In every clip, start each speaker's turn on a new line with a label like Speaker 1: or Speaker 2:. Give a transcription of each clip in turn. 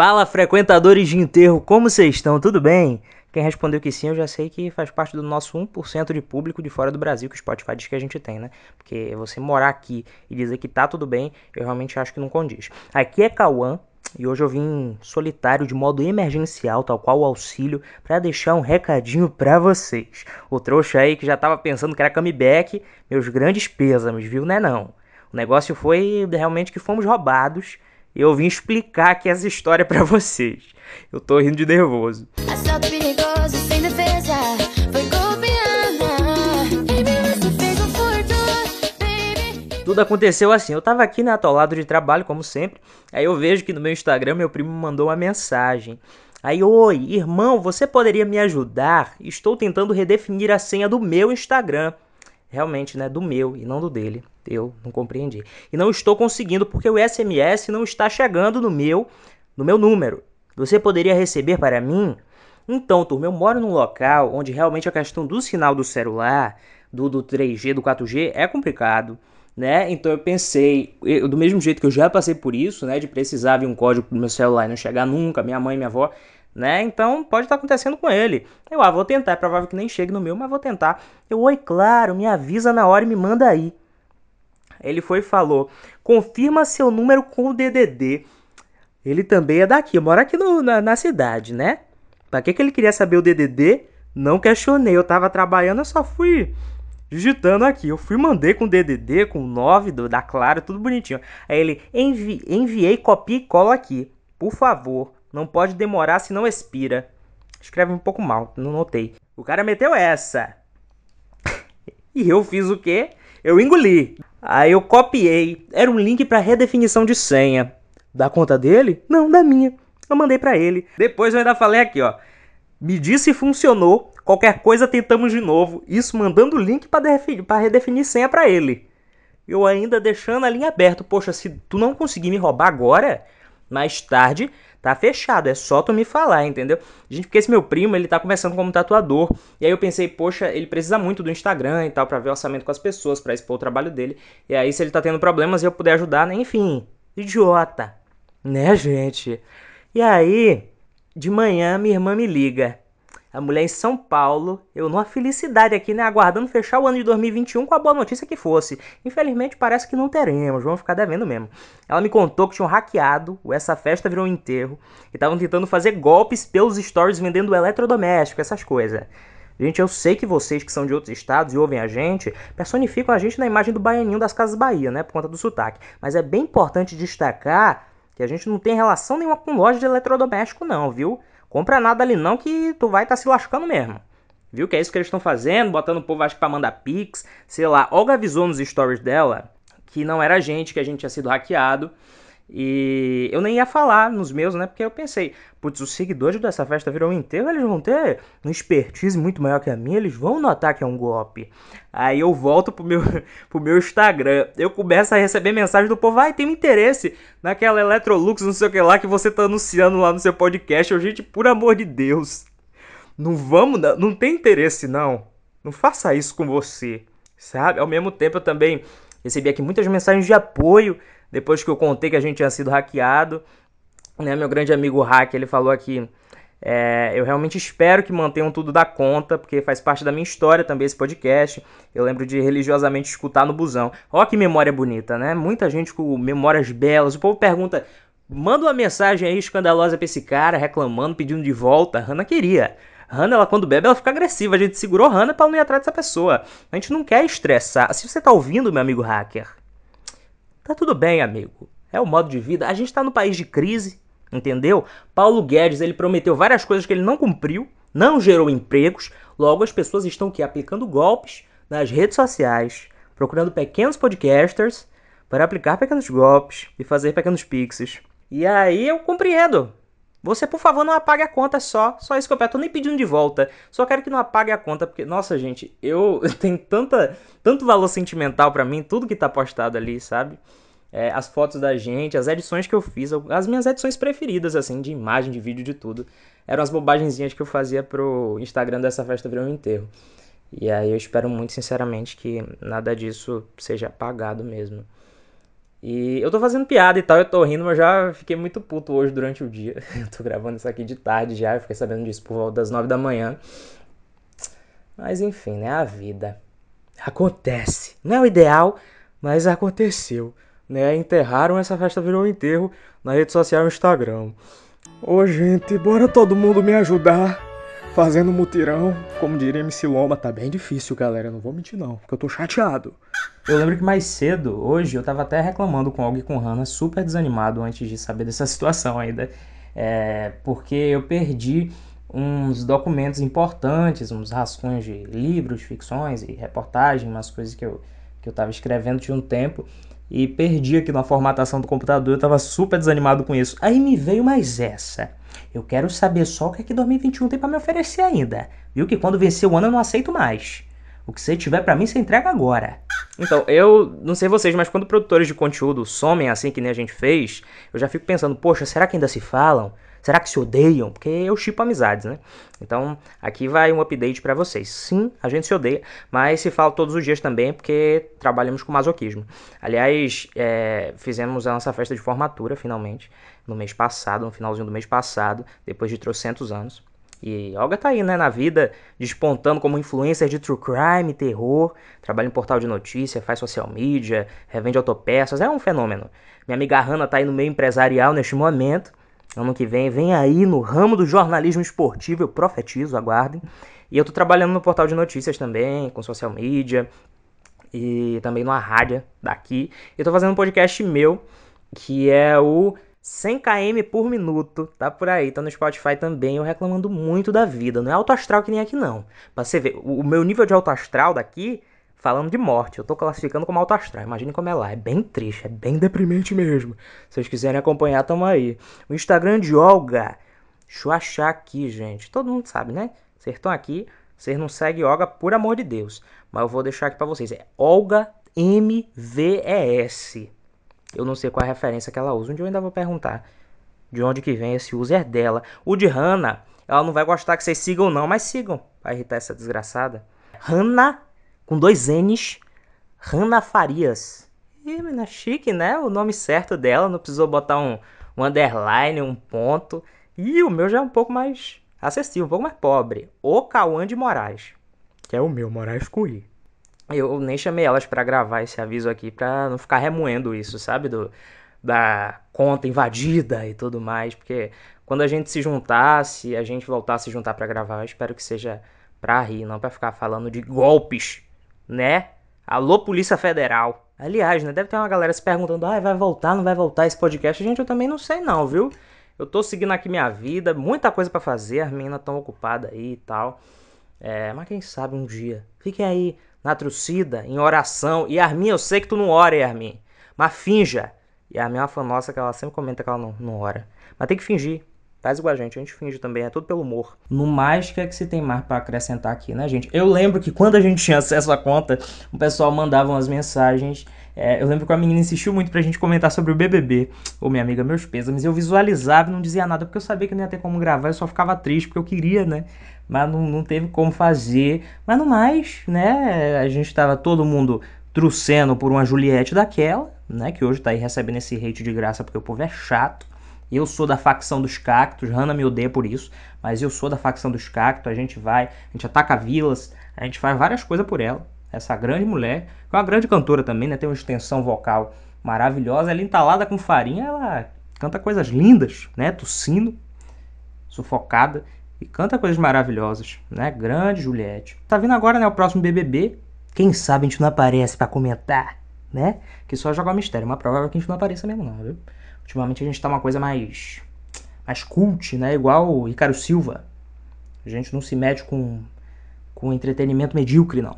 Speaker 1: Fala, frequentadores de enterro, como vocês estão? Tudo bem? Quem respondeu que sim, eu já sei que faz parte do nosso 1% de público de fora do Brasil que o Spotify diz que a gente tem, né? Porque você morar aqui e dizer que tá tudo bem, eu realmente acho que não condiz. Aqui é Cauã, e hoje eu vim solitário de modo emergencial, tal qual o auxílio, para deixar um recadinho para vocês. O trouxa aí que já tava pensando que era comeback, meus grandes pêsames, viu? Né não? O negócio foi realmente que fomos roubados e eu vim explicar aqui essa história para vocês. Eu tô rindo de nervoso. Foi Tudo aconteceu assim, eu tava aqui, né, atolado de trabalho, como sempre. Aí eu vejo que no meu Instagram meu primo mandou uma mensagem. Aí, oi, irmão, você poderia me ajudar? Estou tentando redefinir a senha do meu Instagram. Realmente, né, do meu e não do dele. Eu não compreendi. E não estou conseguindo porque o SMS não está chegando no meu, no meu número. Você poderia receber para mim? Então, turma, eu moro num local onde realmente a questão do sinal do celular, do, do 3G, do 4G, é complicado. Né? Então eu pensei, eu, do mesmo jeito que eu já passei por isso, né, de precisar de um código pro meu celular e não chegar nunca, minha mãe minha avó, né? Então pode estar acontecendo com ele. Eu, ah, vou tentar, é provável que nem chegue no meu, mas vou tentar. Eu, oi, claro, me avisa na hora e me manda aí. Ele foi e falou: confirma seu número com o DDD. Ele também é daqui, mora aqui no, na, na, cidade, né? Pra que, que ele queria saber o DDD? Não questionei, eu tava trabalhando, eu só fui digitando aqui. Eu fui mandei com DDD, com 9 do, da Clara, tudo bonitinho. Aí ele, envi, enviei copia e cola aqui. Por favor, não pode demorar se não expira. Escreve um pouco mal, não notei. O cara meteu essa. e eu fiz o quê? Eu engoli. Aí eu copiei. Era um link para redefinição de senha. Da conta dele? Não, da minha. Eu mandei para ele. Depois eu ainda falei aqui, ó. Me disse se funcionou. Qualquer coisa tentamos de novo. Isso mandando o link para redefinir senha para ele. Eu ainda deixando a linha aberta. Poxa, se tu não conseguir me roubar agora, mais tarde tá fechado, é só tu me falar, entendeu? Gente, porque esse meu primo, ele tá começando como tatuador, e aí eu pensei, poxa, ele precisa muito do Instagram e tal, para ver orçamento com as pessoas, para expor o trabalho dele, e aí se ele tá tendo problemas e eu puder ajudar, né? Enfim, idiota, né, gente? E aí, de manhã, minha irmã me liga, a mulher em São Paulo, eu numa felicidade aqui, né, aguardando fechar o ano de 2021 com a boa notícia que fosse. Infelizmente parece que não teremos, vamos ficar devendo mesmo. Ela me contou que tinham hackeado, essa festa virou um enterro, e estavam tentando fazer golpes pelos stories vendendo eletrodoméstico, essas coisas. Gente, eu sei que vocês que são de outros estados e ouvem a gente, personificam a gente na imagem do baianinho das Casas Bahia, né, por conta do sotaque. Mas é bem importante destacar que a gente não tem relação nenhuma com loja de eletrodoméstico não, viu? Compra nada ali não que tu vai estar tá se lascando mesmo. Viu que é isso que eles estão fazendo, botando o povo acho que pra mandar pix, sei lá. Olga avisou nos stories dela que não era a gente, que a gente tinha sido hackeado. E eu nem ia falar nos meus, né? Porque eu pensei, putz, os seguidores dessa festa viram um enterro, eles vão ter um expertise muito maior que a minha, eles vão notar que é um golpe. Aí eu volto pro meu, pro meu Instagram, eu começo a receber mensagem do povo, vai, tem um interesse naquela Electrolux, não sei o que lá, que você tá anunciando lá no seu podcast. Eu, gente, por amor de Deus, não vamos, não tem interesse não. Não faça isso com você, sabe? Ao mesmo tempo eu também recebi aqui muitas mensagens de apoio depois que eu contei que a gente tinha sido hackeado, né, meu grande amigo Hack, ele falou aqui, é, eu realmente espero que mantenham tudo da conta, porque faz parte da minha história também esse podcast. Eu lembro de religiosamente escutar no busão. Ó que memória bonita, né? Muita gente com memórias belas. O povo pergunta, manda uma mensagem aí escandalosa pra esse cara, reclamando, pedindo de volta. Hannah queria. Hannah, ela quando bebe, ela fica agressiva. A gente segurou Hannah pra não ir atrás dessa pessoa. A gente não quer estressar. Se você tá ouvindo, meu amigo hacker, Tá tudo bem, amigo. É o modo de vida. A gente tá no país de crise, entendeu? Paulo Guedes, ele prometeu várias coisas que ele não cumpriu, não gerou empregos. Logo, as pessoas estão aqui aplicando golpes nas redes sociais, procurando pequenos podcasters para aplicar pequenos golpes e fazer pequenos pixies. E aí eu compreendo. Você, por favor, não apague a conta só. Só isso que eu peço. Tô nem pedindo de volta. Só quero que não apague a conta, porque, nossa, gente, eu tenho tanta, tanto valor sentimental para mim, tudo que tá postado ali, sabe? É, as fotos da gente, as edições que eu fiz, as minhas edições preferidas, assim, de imagem, de vídeo, de tudo. Eram as bobagenzinhas que eu fazia pro Instagram dessa festa virou um enterro. E aí eu espero muito, sinceramente, que nada disso seja apagado mesmo. E eu tô fazendo piada e tal, eu tô rindo, mas já fiquei muito puto hoje durante o dia. Eu tô gravando isso aqui de tarde já, eu fiquei sabendo disso por volta das 9 da manhã. Mas enfim, né? A vida. Acontece. Não é o ideal, mas aconteceu. Né? Enterraram, essa festa virou um enterro na rede social Instagram. Ô gente, bora todo mundo me ajudar fazendo mutirão. Como diria MC Loma, tá bem difícil, galera. Não vou mentir não, porque eu tô chateado. Eu lembro que mais cedo, hoje, eu tava até reclamando com alguém com Hannah, super desanimado antes de saber dessa situação ainda. É, porque eu perdi uns documentos importantes, uns rascunhos de livros, ficções e reportagens, umas coisas que eu, que eu tava escrevendo de um tempo e perdi aqui na formatação do computador, eu tava super desanimado com isso. Aí me veio mais essa. Eu quero saber só o que é que 2021 tem para me oferecer ainda. Viu que quando vencer o ano eu não aceito mais. O que você tiver para mim, você entrega agora. Então, eu não sei vocês, mas quando produtores de conteúdo somem assim que nem a gente fez, eu já fico pensando, poxa, será que ainda se falam? Será que se odeiam? Porque eu chipo amizades, né? Então, aqui vai um update para vocês. Sim, a gente se odeia, mas se fala todos os dias também, porque trabalhamos com masoquismo. Aliás, é, fizemos a nossa festa de formatura, finalmente, no mês passado, no finalzinho do mês passado, depois de trocentos anos. E Olga tá aí, né, na vida, despontando como influencer de true crime, terror, trabalha em portal de notícia, faz social media, revende autopeças, é um fenômeno. Minha amiga Hanna tá aí no meio empresarial neste momento, Ano que vem, vem aí no ramo do jornalismo esportivo, eu profetizo, aguardem. E eu tô trabalhando no portal de notícias também, com social media e também numa rádio daqui. Eu tô fazendo um podcast meu, que é o 100 km por minuto, tá por aí, tá no Spotify também, eu reclamando muito da vida. Não é alto astral que nem aqui não. Pra você ver, o meu nível de alto astral daqui falando de morte. Eu tô classificando como alto astral. Imagine como é lá. É bem triste, é bem deprimente mesmo. Se vocês quiserem acompanhar, tamo aí. O Instagram de Olga. Deixa eu achar aqui, gente. Todo mundo sabe, né? Vocês estão aqui. Vocês não seguem Olga, por amor de Deus. Mas eu vou deixar aqui pra vocês. É Olga MVES. Eu não sei qual é a referência que ela usa. Um dia eu ainda vou perguntar de onde que vem esse user dela. O de Hannah, ela não vai gostar que vocês sigam não, mas sigam. Pra irritar essa desgraçada. Hannah com dois N's, Rana Farias. Ih, menina, chique, né? O nome certo dela, não precisou botar um, um underline, um ponto. E o meu já é um pouco mais acessível, um pouco mais pobre. O Cauã de Moraes, que é o meu, Moraes com I. Eu nem chamei elas para gravar esse aviso aqui pra não ficar remoendo isso, sabe? Do, da conta invadida e tudo mais, porque quando a gente se juntasse, a gente voltar a se juntar para gravar, eu espero que seja pra rir, não para ficar falando de golpes né? Alô, Polícia Federal. Aliás, né? Deve ter uma galera se perguntando: ah, vai voltar, não vai voltar esse podcast? Gente, eu também não sei, não, viu? Eu tô seguindo aqui minha vida, muita coisa para fazer, as meninas tão ocupadas aí e tal. É, mas quem sabe um dia. Fiquem aí na trucida, em oração. E Armin, eu sei que tu não ora, Armin. Mas finja. E a uma fã nossa que ela sempre comenta que ela não, não ora. Mas tem que fingir. Faz igual a gente, a gente finge também, é tudo pelo humor. No mais, o que é que se tem mais para acrescentar aqui, né, gente? Eu lembro que quando a gente tinha acesso à conta, o pessoal mandava umas mensagens. É, eu lembro que a menina insistiu muito pra gente comentar sobre o BBB. Ô, minha amiga, meus pêsames. Eu visualizava e não dizia nada, porque eu sabia que não ia ter como gravar, eu só ficava triste, porque eu queria, né? Mas não, não teve como fazer. Mas no mais, né, a gente tava todo mundo trucendo por uma Juliette daquela, né, que hoje tá aí recebendo esse hate de graça porque o povo é chato. Eu sou da facção dos cactos, Hannah me odeia por isso, mas eu sou da facção dos cactos, a gente vai, a gente ataca vilas, a gente faz várias coisas por ela. Essa grande mulher, que é uma grande cantora também, né? Tem uma extensão vocal maravilhosa, ela entalada com farinha, ela canta coisas lindas, né? Tossindo, sufocada e canta coisas maravilhosas, né? Grande Juliette. Tá vindo agora, né, o próximo BBB. Quem sabe a gente não aparece para comentar, né? Que só jogar mistério, mas provável que a gente não apareça mesmo não, viu? Ultimamente a gente tá uma coisa mais. mais cult, né? Igual o Ricardo Silva. A gente não se mete com, com entretenimento medíocre, não.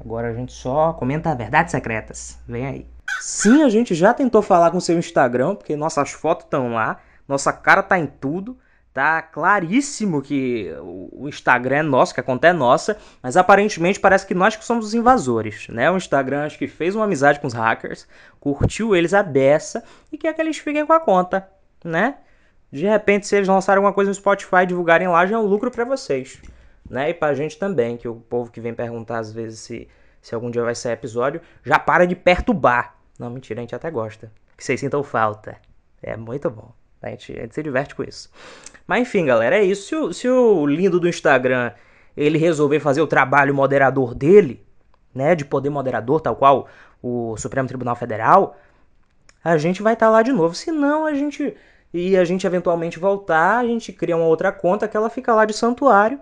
Speaker 1: Agora a gente só comenta verdades secretas. Vem aí. Sim, a gente já tentou falar com seu Instagram, porque nossas fotos estão lá, nossa cara tá em tudo. Tá claríssimo que o Instagram é nosso, que a conta é nossa, mas aparentemente parece que nós que somos os invasores, né? O Instagram acho que fez uma amizade com os hackers, curtiu eles a beça e quer que eles fiquem com a conta, né? De repente, se eles lançarem alguma coisa no Spotify e divulgarem lá, já é um lucro para vocês, né? E pra gente também, que o povo que vem perguntar às vezes se, se algum dia vai sair episódio, já para de perturbar, Não, mentira, a gente até gosta. Que vocês sintam falta. É muito bom. A gente, a gente se diverte com isso. Mas enfim, galera, é isso. Se o, se o lindo do Instagram ele resolver fazer o trabalho moderador dele, né, de poder moderador, tal qual o Supremo Tribunal Federal, a gente vai estar tá lá de novo. Se não, a gente e a gente eventualmente voltar, a gente cria uma outra conta que ela fica lá de santuário,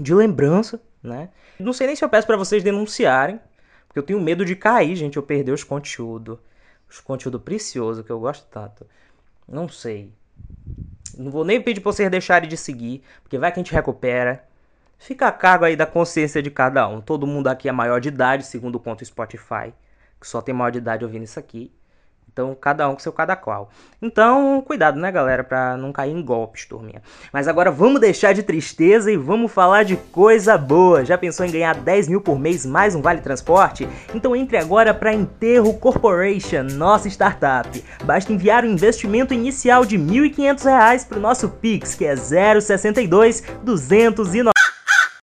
Speaker 1: de lembrança, né? Não sei nem se eu peço para vocês denunciarem, porque eu tenho medo de cair, gente, eu perder os conteúdos, os conteúdos preciosos que eu gosto tanto. Não sei. Não vou nem pedir pra vocês deixarem de seguir, porque vai que a gente recupera. Fica a cargo aí da consciência de cada um. Todo mundo aqui é maior de idade, segundo o ponto Spotify, que só tem maior de idade ouvindo isso aqui. Então, cada um com seu cada qual. Então, cuidado, né, galera, pra não cair em golpes, turminha. Mas agora vamos deixar de tristeza e vamos falar de coisa boa. Já pensou em ganhar 10 mil por mês mais um vale transporte? Então entre agora para Enterro Corporation, nossa startup. Basta enviar um investimento inicial de R$ 1.500 para o nosso Pix, que é 062 209.